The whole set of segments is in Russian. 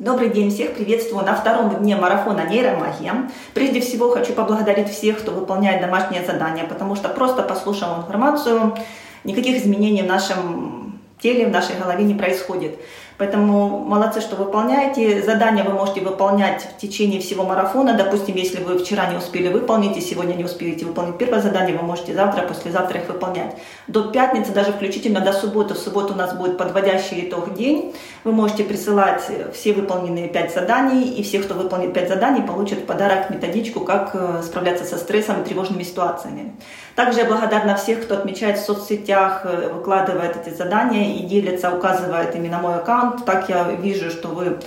Добрый день, всех приветствую на втором дне марафона «Нейромагия». Прежде всего хочу поблагодарить всех, кто выполняет домашние задания, потому что просто послушав информацию, никаких изменений в нашем теле, в нашей голове не происходит. Поэтому молодцы, что выполняете. Задания вы можете выполнять в течение всего марафона. Допустим, если вы вчера не успели выполнить и сегодня не успеете выполнить первое задание, вы можете завтра, послезавтра их выполнять. До пятницы, даже включительно до субботы. В субботу у нас будет подводящий итог день. Вы можете присылать все выполненные пять заданий, и все, кто выполнит пять заданий, получат в подарок методичку, как э, справляться со стрессом и тревожными ситуациями. Также я благодарна всех, кто отмечает в соцсетях, э, выкладывает эти задания и делится, указывает именно мой аккаунт. Так я вижу, что вы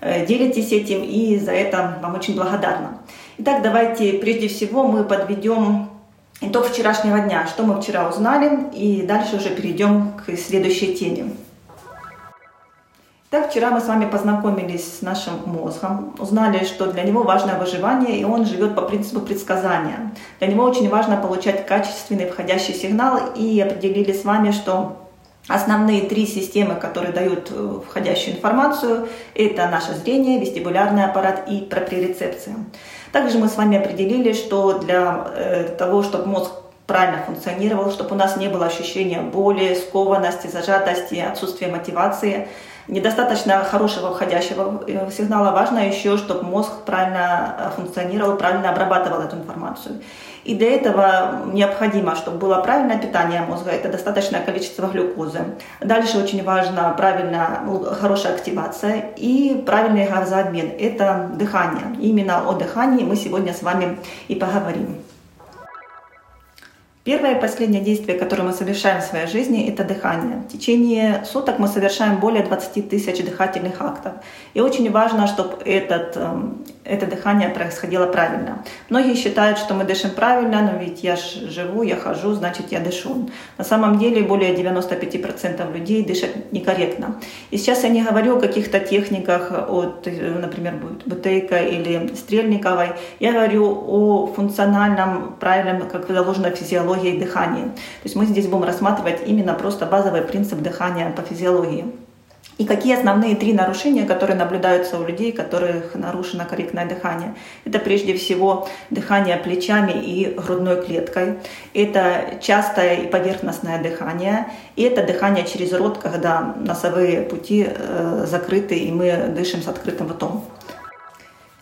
э, делитесь этим, и за это вам очень благодарна. Итак, давайте прежде всего мы подведем итог вчерашнего дня, что мы вчера узнали, и дальше уже перейдем к следующей теме. Так, вчера мы с вами познакомились с нашим мозгом, узнали, что для него важно выживание, и он живет по принципу предсказания. Для него очень важно получать качественный входящий сигнал, и определили с вами, что Основные три системы, которые дают э, входящую информацию, это наше зрение, вестибулярный аппарат и проприорецепция. Также мы с вами определили, что для э, того, чтобы мозг правильно функционировал, чтобы у нас не было ощущения боли, скованности, зажатости, отсутствия мотивации, недостаточно хорошего входящего э, сигнала. Важно еще, чтобы мозг правильно функционировал, правильно обрабатывал эту информацию. И для этого необходимо, чтобы было правильное питание мозга, это достаточное количество глюкозы. Дальше очень важно правильно, ну, хорошая активация и правильный газообмен. Это дыхание. Именно о дыхании мы сегодня с вами и поговорим. Первое и последнее действие, которое мы совершаем в своей жизни, это дыхание. В течение суток мы совершаем более 20 тысяч дыхательных актов. И очень важно, чтобы этот, эм, это дыхание происходило правильно. Многие считают, что мы дышим правильно, но ведь я живу, я хожу, значит я дышу. На самом деле более 95% людей дышат некорректно. И сейчас я не говорю о каких-то техниках от, э, например, Бутейка или Стрельниковой. Я говорю о функциональном, правильном, как заложено физиологии физиологией дыхания. То есть мы здесь будем рассматривать именно просто базовый принцип дыхания по физиологии. И какие основные три нарушения, которые наблюдаются у людей, у которых нарушено корректное дыхание? Это прежде всего дыхание плечами и грудной клеткой. Это частое и поверхностное дыхание. И это дыхание через рот, когда носовые пути э, закрыты, и мы дышим с открытым ртом.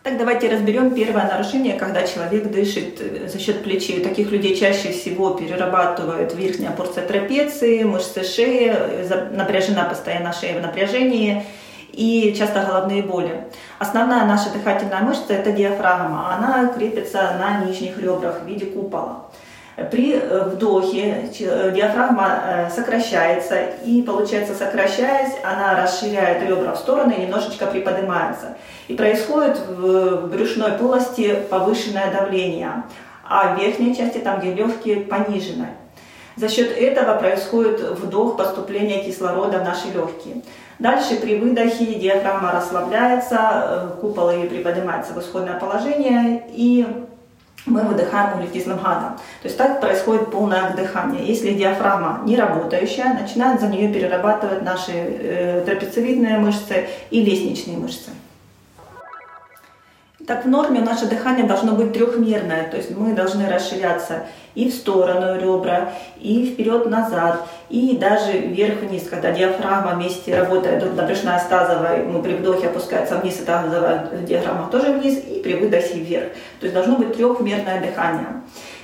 Так давайте разберем первое нарушение, когда человек дышит э, за счет плечей. У таких людей чаще всего перерабатывают верхняя порция трапеции, мышцы шеи, э, напряжена постоянно шея в напряжении и часто головные боли. Основная наша дыхательная мышца – это диафрагма. Она крепится на нижних ребрах в виде купола. При э, вдохе э, диафрагма э, сокращается, и, получается, сокращаясь, она расширяет ребра в стороны и немножечко приподнимается. И происходит в брюшной полости повышенное давление, а в верхней части, там, где легкие, пониженное. За счет этого происходит вдох, поступление кислорода в наши легкие. Дальше при выдохе диафрагма расслабляется, купол ее приподнимается в исходное положение, и мы выдыхаем углекислым газом. То есть так происходит полное дыхание. Если диафрагма не работающая, начинают за нее перерабатывать наши э, трапециевидные мышцы и лестничные мышцы. Так в норме наше дыхание должно быть трехмерное, то есть мы должны расширяться и в сторону ребра, и вперед-назад, и даже вверх-вниз, когда диафрагма вместе работает напряжная стазовая, мы при вдохе опускается вниз, и тазовая диафрагма тоже вниз, и при выдохе вверх. То есть должно быть трехмерное дыхание.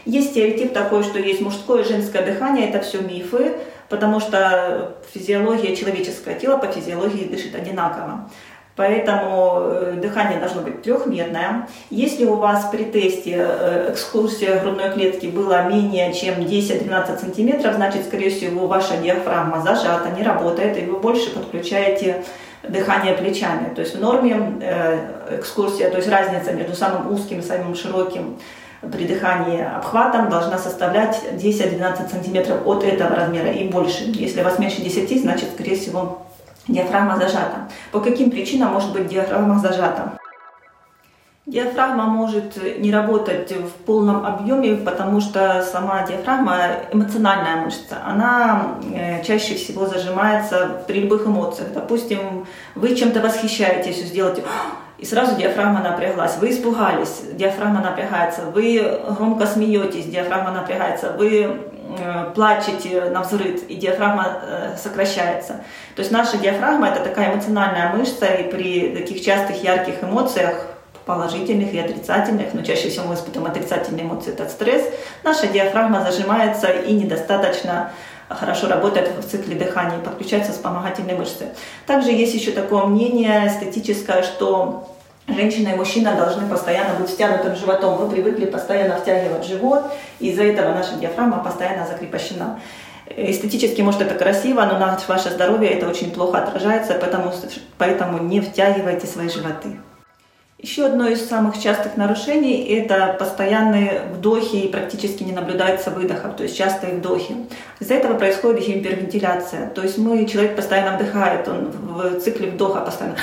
Есть стереотип такой, что есть мужское и женское дыхание, это все мифы, потому что физиология человеческого тела по физиологии дышит одинаково. Поэтому э, дыхание должно быть трехмерное. Если у вас при тесте э, экскурсия грудной клетки была менее чем 10-12 сантиметров, значит, скорее всего, ваша диафрагма зажата, не работает, и вы больше подключаете дыхание плечами. То есть в норме э, экскурсия, то есть разница между самым узким и самым широким при дыхании обхватом должна составлять 10-12 сантиметров от этого размера и больше. Если у вас меньше 10, значит, скорее всего, диафрагма зажата. По каким причинам может быть диафрагма зажата? Диафрагма может не работать в полном объеме, потому что сама диафрагма эмоциональная мышца. Она э, чаще всего зажимается при любых эмоциях. Допустим, вы чем-то восхищаетесь, сделаете и сразу диафрагма напряглась. Вы испугались, диафрагма напрягается. Вы громко смеетесь, диафрагма напрягается. Вы плачете на взрыв, и диафрагма э, сокращается. То есть наша диафрагма – это такая эмоциональная мышца, и при таких частых ярких эмоциях, положительных и отрицательных, но чаще всего мы испытываем отрицательные эмоции, это стресс, наша диафрагма зажимается и недостаточно хорошо работает в цикле дыхания, подключаются вспомогательные мышцы. Также есть еще такое мнение эстетическое, что женщина и мужчина должны постоянно быть втянутым животом. Мы привыкли постоянно втягивать живот, и из-за этого наша диафрагма постоянно закрепощена. Эстетически, может, это красиво, но на ваше здоровье это очень плохо отражается, поэтому, поэтому не втягивайте свои животы. Еще одно из самых частых нарушений – это постоянные вдохи и практически не наблюдается выдохов, то есть частые вдохи. Из-за этого происходит гипервентиляция. То есть мы, человек постоянно вдыхает, он в цикле вдоха постоянно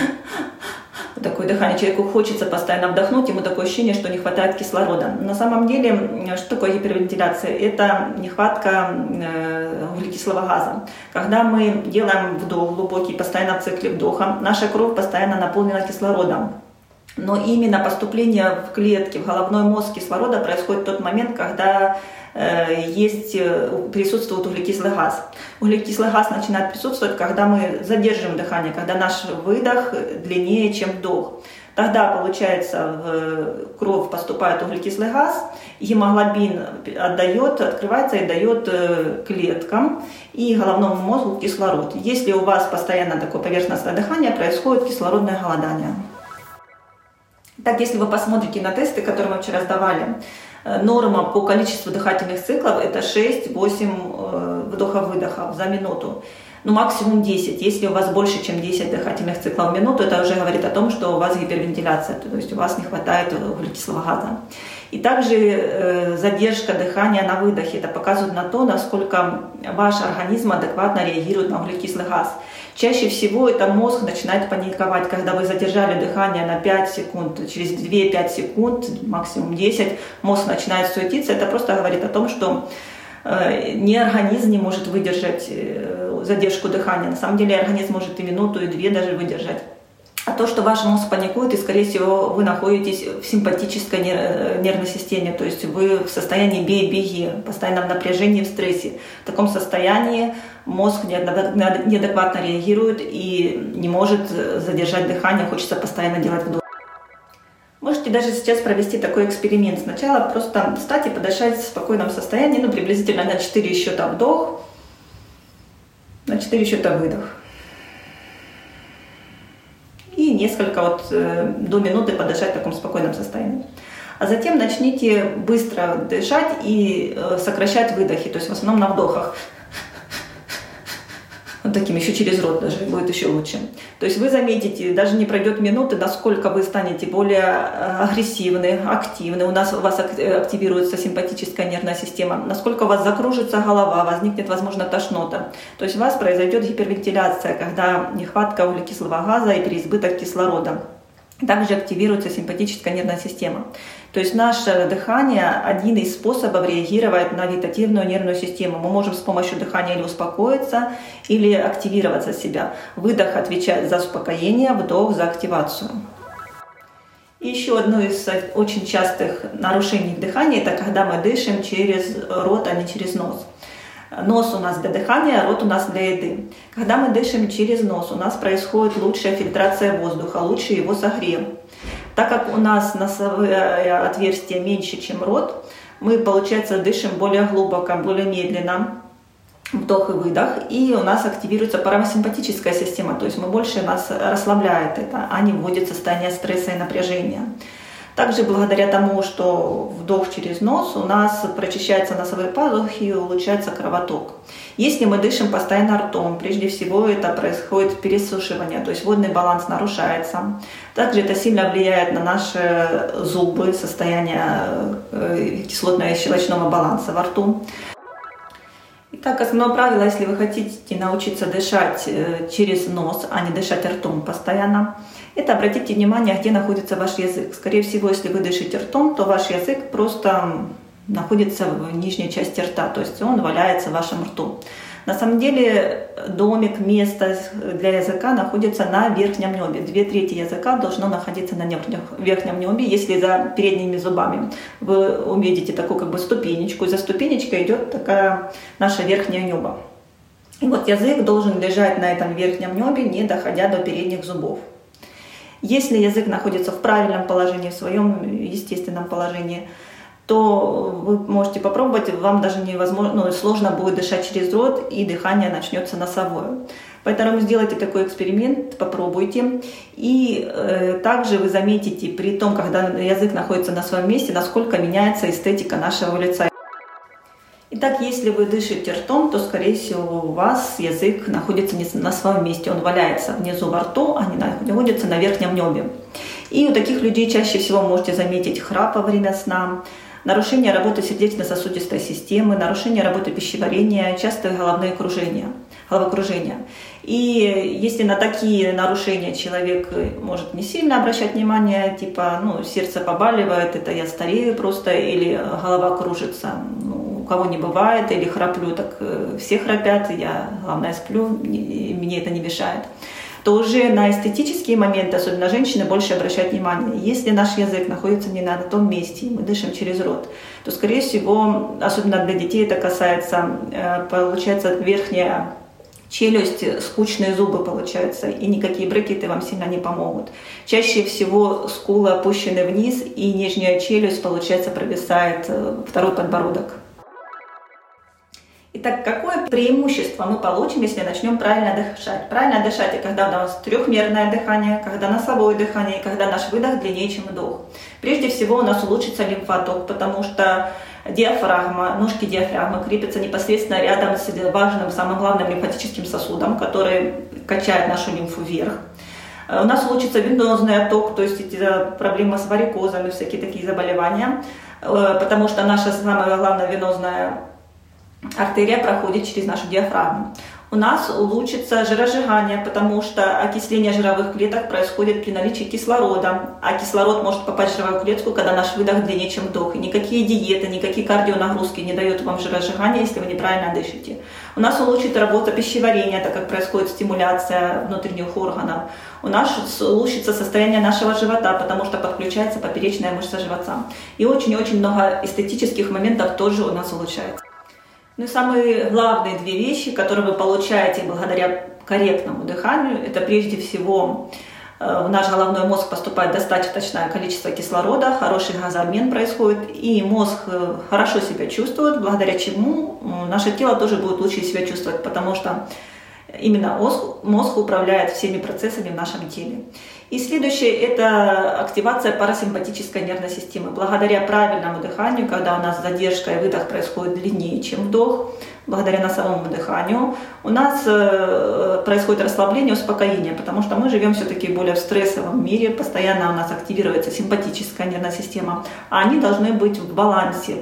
такое дыхание. Человеку хочется постоянно вдохнуть, ему такое ощущение, что не хватает кислорода. На самом деле, что такое гипервентиляция? Это нехватка э, углекислого газа. Когда мы делаем вдох глубокий, постоянно в цикле вдоха, наша кровь постоянно наполнена кислородом. Но именно поступление в клетки, в головной мозг кислорода происходит в тот момент, когда э, есть, э, присутствует углекислый газ. Углекислый газ начинает присутствовать, когда мы задерживаем дыхание, когда наш выдох длиннее, чем вдох. Тогда, получается, в кровь поступает углекислый газ, гемоглобин отдает, открывается и дает э, клеткам и головному мозгу кислород. Если у вас постоянно такое поверхностное дыхание, происходит кислородное голодание. Так, если вы посмотрите на тесты, которые мы вчера сдавали, э, норма по количеству дыхательных циклов это 6-8 э, вдохов-выдохов за минуту. Ну, максимум 10. Если у вас больше, чем 10 дыхательных циклов в минуту, это уже говорит о том, что у вас гипервентиляция, то есть у вас не хватает углекислого газа. И также э, задержка дыхания на выдохе. Это показывает на то, насколько ваш организм адекватно реагирует на углекислый газ. Чаще всего это мозг начинает паниковать, когда вы задержали дыхание на 5 секунд, через 2-5 секунд, максимум 10, мозг начинает суетиться. Это просто говорит о том, что э, ни организм не может выдержать э, задержку дыхания. На самом деле организм может и минуту, и две даже выдержать. А то, что ваш мозг паникует, и, скорее всего, вы находитесь в симпатической э, нервной системе, то есть вы в состоянии бей-беги, постоянно в напряжении, в стрессе. В таком состоянии мозг неадекватно реагирует и не может задержать дыхание, хочется постоянно делать вдох. Можете даже сейчас провести такой эксперимент. Сначала просто встать и подышать в спокойном состоянии, ну, приблизительно на 4 счета вдох, на 4 счета выдох и несколько вот э, до минуты подышать в таком спокойном состоянии. А затем начните быстро дышать и э, сокращать выдохи, то есть в основном на вдохах вот таким, еще через рот даже будет еще лучше. То есть вы заметите, даже не пройдет минуты, насколько вы станете более э, агрессивны, активны, у нас у вас э, активируется симпатическая нервная система, насколько у вас закружится голова, возникнет, возможно, тошнота. То есть у вас произойдет гипервентиляция, когда нехватка углекислого газа и переизбыток кислорода. Также активируется симпатическая нервная система. То есть наше дыхание – один из способов реагировать на вегетативную нервную систему. Мы можем с помощью дыхания или успокоиться, или активироваться себя. Выдох отвечает за успокоение, вдох – за активацию. И еще одно из очень частых нарушений дыхания – это когда мы дышим через рот, а не через нос. Нос у нас для дыхания, рот у нас для еды. Когда мы дышим через нос, у нас происходит лучшая фильтрация воздуха, лучше его согрев. Так как у нас носовое отверстие меньше, чем рот, мы, получается, дышим более глубоко, более медленно, вдох и выдох, и у нас активируется парасимпатическая система, то есть мы больше нас расслабляет это, а не вводит состояние стресса и напряжения. Также благодаря тому, что вдох через нос, у нас прочищаются носовые пазухи и улучшается кровоток. Если мы дышим постоянно ртом, прежде всего это происходит пересушивание, то есть водный баланс нарушается. Также это сильно влияет на наши зубы, состояние э, кислотно-щелочного баланса во рту. Так, основное правило, если вы хотите научиться дышать э, через нос, а не дышать ртом постоянно, это обратите внимание, где находится ваш язык. Скорее всего, если вы дышите ртом, то ваш язык просто находится в нижней части рта, то есть он валяется в вашем рту. На самом деле домик, место для языка находится на верхнем небе. Две трети языка должно находиться на верхнем небе, если за передними зубами. Вы увидите такую как бы ступенечку, и за ступенечкой идет такая наше верхнее небо. И вот язык должен лежать на этом верхнем небе, не доходя до передних зубов. Если язык находится в правильном положении, в своем естественном положении – то вы можете попробовать, вам даже невозможно, ну, сложно будет дышать через рот, и дыхание начнется носовое. Поэтому сделайте такой эксперимент, попробуйте. И э, также вы заметите, при том, когда язык находится на своем месте, насколько меняется эстетика нашего лица. Итак, если вы дышите ртом, то, скорее всего, у вас язык находится не на своем месте, он валяется внизу во рту, а не находится на верхнем небе. И у таких людей чаще всего можете заметить храп во время сна, нарушение работы сердечно-сосудистой системы, нарушение работы пищеварения, частые головные кружения, головокружения. И если на такие нарушения человек может не сильно обращать внимание, типа, ну, сердце побаливает, это я старею просто, или голова кружится, ну, у кого не бывает, или храплю, так э, все храпят, я, главное, сплю, мне это не мешает то уже на эстетические моменты, особенно женщины, больше обращают внимание. Если наш язык находится не на том месте, мы дышим через рот, то, скорее всего, особенно для детей это касается, э, получается, верхняя челюсть, скучные зубы получаются, и никакие брекеты вам сильно не помогут. Чаще всего скулы опущены вниз, и нижняя челюсть, получается, провисает э, второй подбородок. Итак, какое преимущество мы получим, если начнем правильно дышать? Правильно дышать, и когда у нас трехмерное дыхание, когда носовое дыхание, и когда наш выдох длиннее, чем вдох. Прежде всего у нас улучшится лимфоток, потому что диафрагма, ножки диафрагмы крепятся непосредственно рядом с важным, самым главным лимфатическим сосудом, который качает нашу лимфу вверх. У нас улучшится венозный отток, то есть эти проблемы с варикозом и всякие такие заболевания, э, потому что наша самая главная венозная артерия проходит через нашу диафрагму. У нас улучшится жиросжигание, потому что окисление жировых клеток происходит при наличии кислорода, а кислород может попасть в жировую клетку, когда наш выдох длиннее, чем вдох. И никакие диеты, никакие кардионагрузки не дают вам жиросжигания, если вы неправильно дышите. У нас улучшит работа пищеварения, так как происходит стимуляция внутренних органов. У нас улучшится состояние нашего живота, потому что подключается поперечная мышца живота. И очень-очень много эстетических моментов тоже у нас улучшается. Ну и самые главные две вещи, которые вы получаете благодаря корректному дыханию, это прежде всего э, в наш головной мозг поступает достаточное количество кислорода, хороший газообмен происходит, и мозг э, хорошо себя чувствует, благодаря чему наше тело тоже будет лучше себя чувствовать, потому что именно мозг, управляет всеми процессами в нашем теле. И следующее – это активация парасимпатической нервной системы. Благодаря правильному дыханию, когда у нас задержка и выдох происходит длиннее, чем вдох, благодаря носовому дыханию, у нас э, происходит расслабление, успокоение, потому что мы живем все-таки более в стрессовом мире, постоянно у нас активируется симпатическая нервная система, а они должны быть в балансе.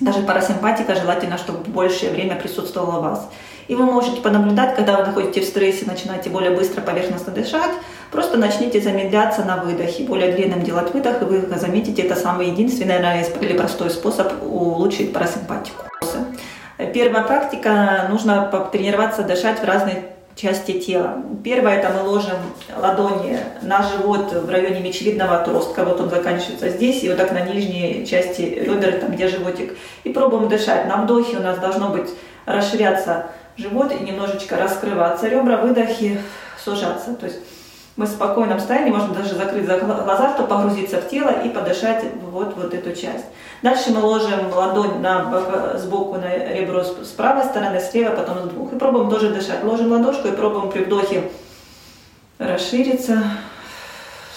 Даже парасимпатика желательно, чтобы большее время присутствовала у вас. И вы можете понаблюдать, когда вы находитесь в стрессе, начинаете более быстро поверхностно дышать, просто начните замедляться на выдохе, более длинным делать выдох, и вы заметите, это самый единственный наверное, или простой способ улучшить парасимпатику. Первая практика, нужно потренироваться дышать в разные части тела. Первое, это мы ложим ладони на живот в районе мечевидного отростка, вот он заканчивается здесь, и вот так на нижней части ребер, там где животик, и пробуем дышать. На вдохе у нас должно быть расширяться живот и немножечко раскрываться ребра, выдохи сужаться. То есть мы в спокойном состоянии можем даже закрыть глаза, чтобы погрузиться в тело и подышать вот, вот эту часть. Дальше мы ложим ладонь на, сбоку на ребро с правой стороны, слева, потом с двух. И пробуем тоже дышать. Ложим ладошку и пробуем при вдохе расшириться,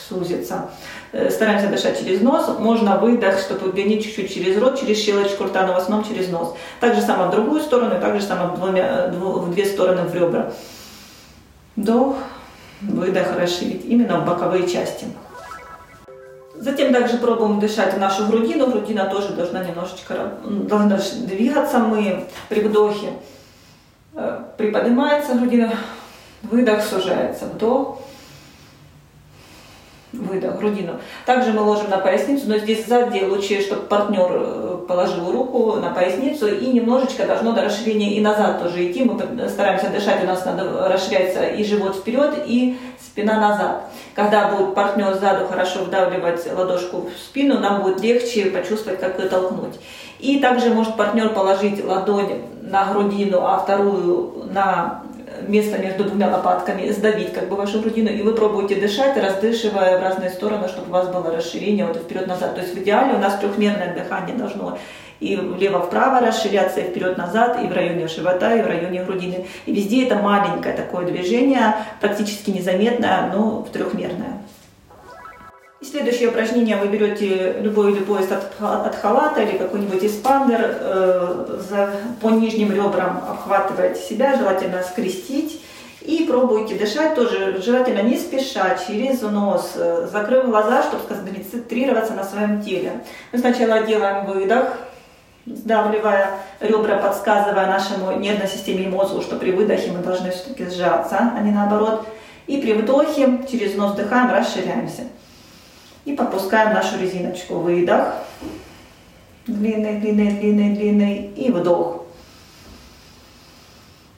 сузиться. Э, стараемся дышать через нос. Можно выдох, чтобы удлинить чуть-чуть через рот, через щелочку рта, но в основном через нос. Так же самое в другую сторону, так же самое в, двумя, в две стороны в ребра. Вдох, выдох расширить именно в боковые части. Затем также пробуем дышать в нашу грудину. Грудина тоже должна немножечко должна двигаться. Мы при вдохе Э, приподнимается грудина, выдох сужается, вдох, грудину. Также мы ложим на поясницу, но здесь сзади лучше, чтобы партнер э, положил руку на поясницу и немножечко должно до расширения и назад тоже идти. Мы стараемся дышать, у нас надо расширяется и живот вперед, и спина назад. Когда будет партнер сзади хорошо вдавливать ладошку в спину, нам будет легче почувствовать, как ее толкнуть. И также может партнер положить ладонь на грудину, а вторую на место между двумя лопатками, сдавить как бы вашу грудину, и вы пробуете дышать, раздышивая в разные стороны, чтобы у вас было расширение вот вперед-назад. То есть в идеале у нас трехмерное дыхание должно и влево-вправо расширяться, и вперед-назад, и в районе живота, и в районе грудины. И везде это маленькое такое движение, практически незаметное, но трехмерное. Следующее упражнение вы берете любой пояс от, от халата или какой-нибудь эспандер, э, по нижним ребрам обхватываете себя, желательно скрестить. И пробуйте дышать тоже, желательно не спеша, через нос, э, закрыв глаза, чтобы сконцентрироваться на своем теле. Мы сначала делаем выдох, сдавливая ребра, подсказывая нашему нервной системе и мозгу, что при выдохе мы должны все-таки сжаться, а не наоборот. И при вдохе через нос вдыхаем, расширяемся. И попускаем нашу резиночку. Выдох. Длинный, длинный, длинный, длинный. И вдох.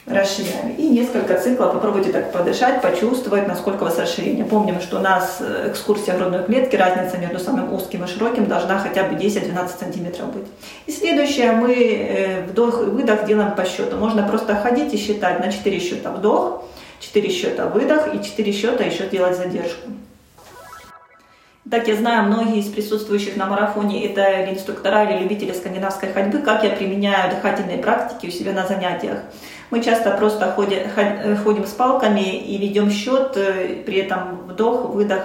Расширяем. И несколько циклов. Попробуйте так подышать, почувствовать, насколько у вас расширение. Помним, что у нас экскурсия грудной клетки, разница между самым узким и широким должна хотя бы 10-12 сантиметров быть. И следующее, мы э, вдох и выдох делаем по счету. Можно просто ходить и считать на 4 счета вдох, 4 счета выдох и 4 счета еще делать задержку. Так я знаю, многие из присутствующих на марафоне это инструктора, или любители скандинавской ходьбы, как я применяю дыхательные практики у себя на занятиях. Мы часто просто ходим, э, ходим с палками и ведем счет, э, при этом вдох, выдох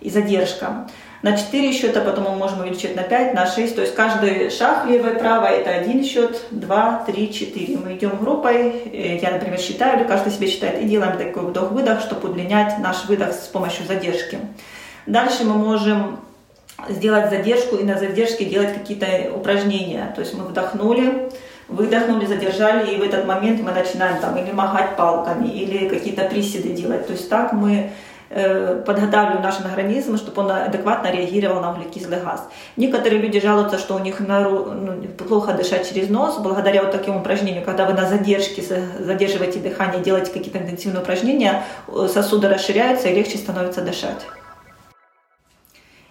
и задержка. На 4 счета потом мы можем увеличить на 5, на 6. То есть каждый шаг левой и правой это один счет, 2, 3, 4. Мы идем группой, э, я, например, считаю, или каждый себе считает, и делаем такой вдох-выдох, чтобы удлинять наш выдох с помощью задержки. Дальше мы можем сделать задержку и на задержке делать какие-то упражнения. То есть мы вдохнули, выдохнули, задержали, и в этот момент мы начинаем там или махать палками, или какие-то приседы делать. То есть так мы э, подготавливаем наш организм, чтобы он адекватно реагировал на углекислый газ. Некоторые люди жалуются, что у них ну, плохо дышать через нос. Благодаря вот таким упражнениям, когда вы на задержке задерживаете дыхание, делаете какие-то интенсивные упражнения, э, сосуды расширяются и легче становится дышать.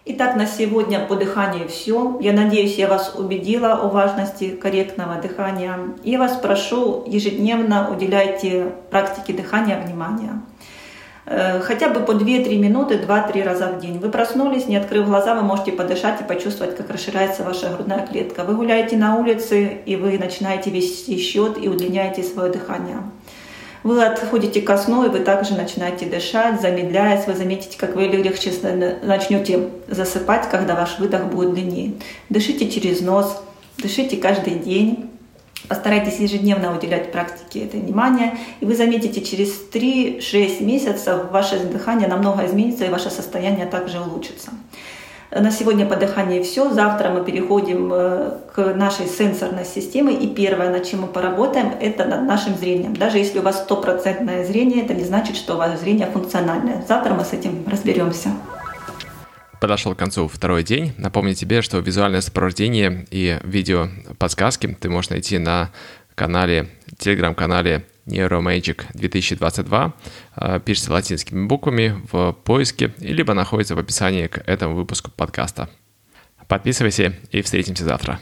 Итак, на сегодня по дыханию все. Я надеюсь, я вас убедила о важности корректного дыхания. И вас прошу, ежедневно уделяйте практике дыхания внимания. Э, хотя бы по 2-3 минуты, 2-3 раза в день. Вы проснулись, не открыв глаза, вы можете подышать и почувствовать, как расширяется ваша грудная клетка. Вы гуляете на улице, и вы начинаете вести счет и удлиняете свое дыхание. Вы отходите ко сну, и вы также начинаете дышать, замедляясь. Вы заметите, как вы легче начнете засыпать, когда ваш выдох будет длиннее. Дышите через нос, дышите каждый день. Постарайтесь ежедневно уделять практике это внимание, и вы заметите, через 3-6 месяцев ваше дыхание намного изменится, и ваше состояние также улучшится. На сегодня по дыханию все. Завтра мы переходим э, к нашей сенсорной системе. И первое, над чем мы поработаем, это над нашим зрением. Даже если у вас стопроцентное зрение, это не значит, что ваше зрение функциональное. Завтра мы с этим разберемся. Подошел к концу второй день. Напомню тебе, что визуальное сопровождение и видео подсказки ты можешь найти на канале, телеграм-канале Neuromagic 2022 э, пишется латинскими буквами в поиске, либо находится в описании к этому выпуску подкаста. Подписывайся и встретимся завтра.